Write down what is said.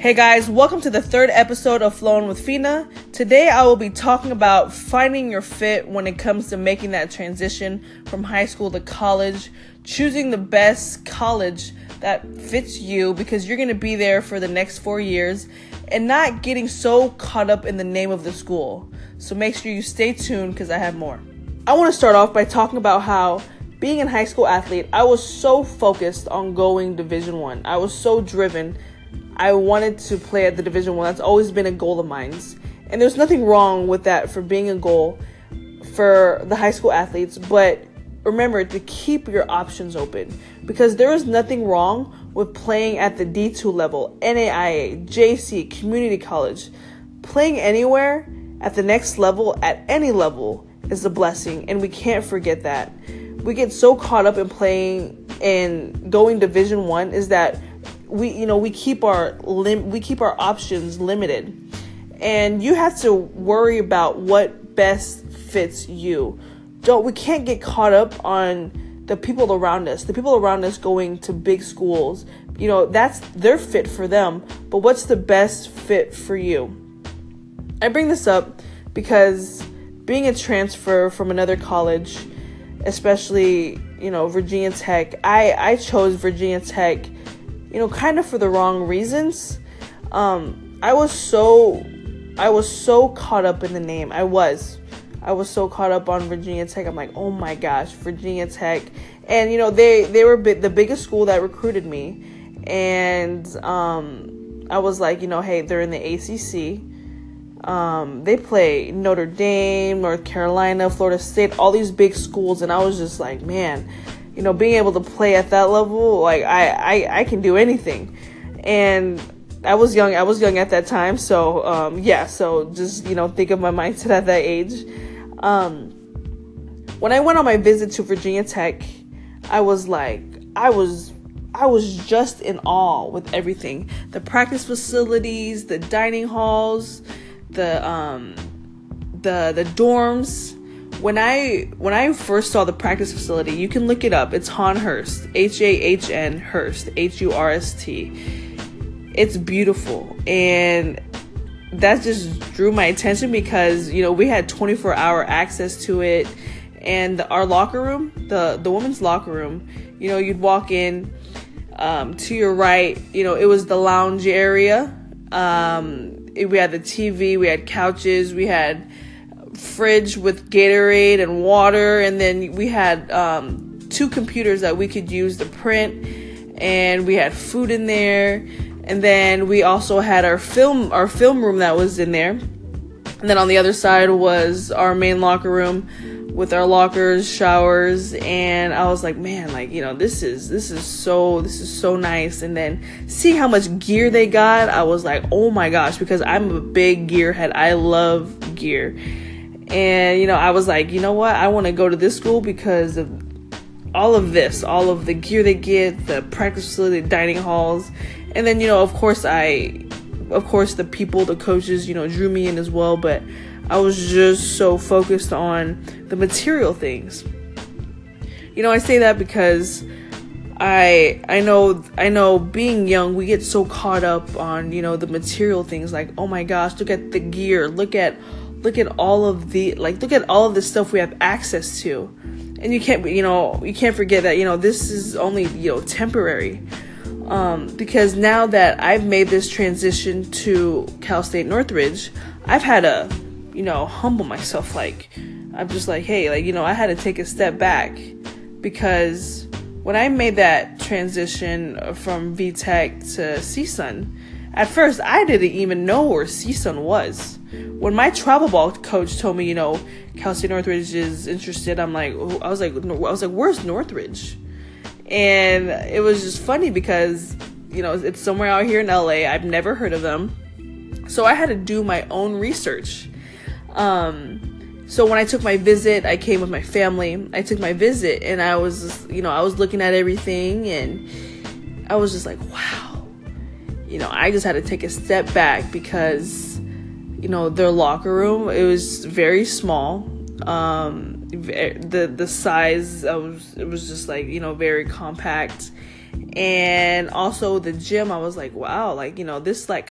Hey guys, welcome to the third episode of Flowing with Fina. Today I will be talking about finding your fit when it comes to making that transition from high school to college, choosing the best college that fits you because you're going to be there for the next four years, and not getting so caught up in the name of the school. So make sure you stay tuned because I have more. I want to start off by talking about how being a high school athlete, I was so focused on going Division One. I. I was so driven I wanted to play at the Division One. That's always been a goal of mine, and there's nothing wrong with that for being a goal for the high school athletes. But remember to keep your options open because there is nothing wrong with playing at the D2 level, NAIA, JC, community college. Playing anywhere at the next level, at any level, is a blessing, and we can't forget that. We get so caught up in playing and going Division One is that we you know we keep our lim- we keep our options limited. And you have to worry about what best fits you. Don't we can't get caught up on the people around us the people around us going to big schools. You know that's their fit for them but what's the best fit for you? I bring this up because being a transfer from another college especially you know virginia tech i i chose virginia tech you know, kind of for the wrong reasons. Um, I was so, I was so caught up in the name. I was, I was so caught up on Virginia Tech. I'm like, oh my gosh, Virginia Tech, and you know, they they were the biggest school that recruited me, and um, I was like, you know, hey, they're in the ACC. Um, they play Notre Dame, North Carolina, Florida State, all these big schools, and I was just like, man, you know, being able to play at that level, like I, I, I can do anything. And I was young. I was young at that time. So, um, yeah. So just, you know, think of my mindset at that age. Um, when I went on my visit to Virginia Tech, I was like, I was, I was just in awe with everything. The practice facilities, the dining halls, the, um, the, the dorms, when I when I first saw the practice facility, you can look it up. It's Hahn Hurst, H A H N Hurst, H U R S T. It's beautiful, and that just drew my attention because you know we had 24 hour access to it, and our locker room, the the women's locker room, you know, you'd walk in. Um, to your right, you know, it was the lounge area. Um, we had the TV, we had couches, we had fridge with Gatorade and water, and then we had um, two computers that we could use to print, and we had food in there, and then we also had our film our film room that was in there, and then on the other side was our main locker room with our lockers, showers, and I was like, man, like you know, this is this is so this is so nice. And then see how much gear they got, I was like, oh my gosh, because I'm a big gearhead. I love gear. And, you know, I was like, you know what? I want to go to this school because of all of this, all of the gear they get, the practice facility, dining halls. And then, you know, of course, I, of course, the people, the coaches, you know, drew me in as well. But I was just so focused on the material things. You know, I say that because I I know I know being young we get so caught up on you know the material things like oh my gosh look at the gear look at look at all of the like look at all of the stuff we have access to and you can't you know you can't forget that you know this is only you know temporary um, because now that I've made this transition to Cal State Northridge, I've had to, you know, humble myself. Like, I'm just like, hey, like, you know, I had to take a step back because when I made that transition from VTech to CSUN, at first I didn't even know where CSUN was when my travel ball coach told me, you know, State Northridge is interested, I'm like, I was like, I was like, where's Northridge? And it was just funny because, you know, it's somewhere out here in LA. I've never heard of them. So I had to do my own research. Um, so when I took my visit, I came with my family. I took my visit and I was, just, you know, I was looking at everything and I was just like, wow. You know, I just had to take a step back because you know their locker room it was very small. Um the the size was it was just like you know very compact. And also the gym i was like wow like you know this like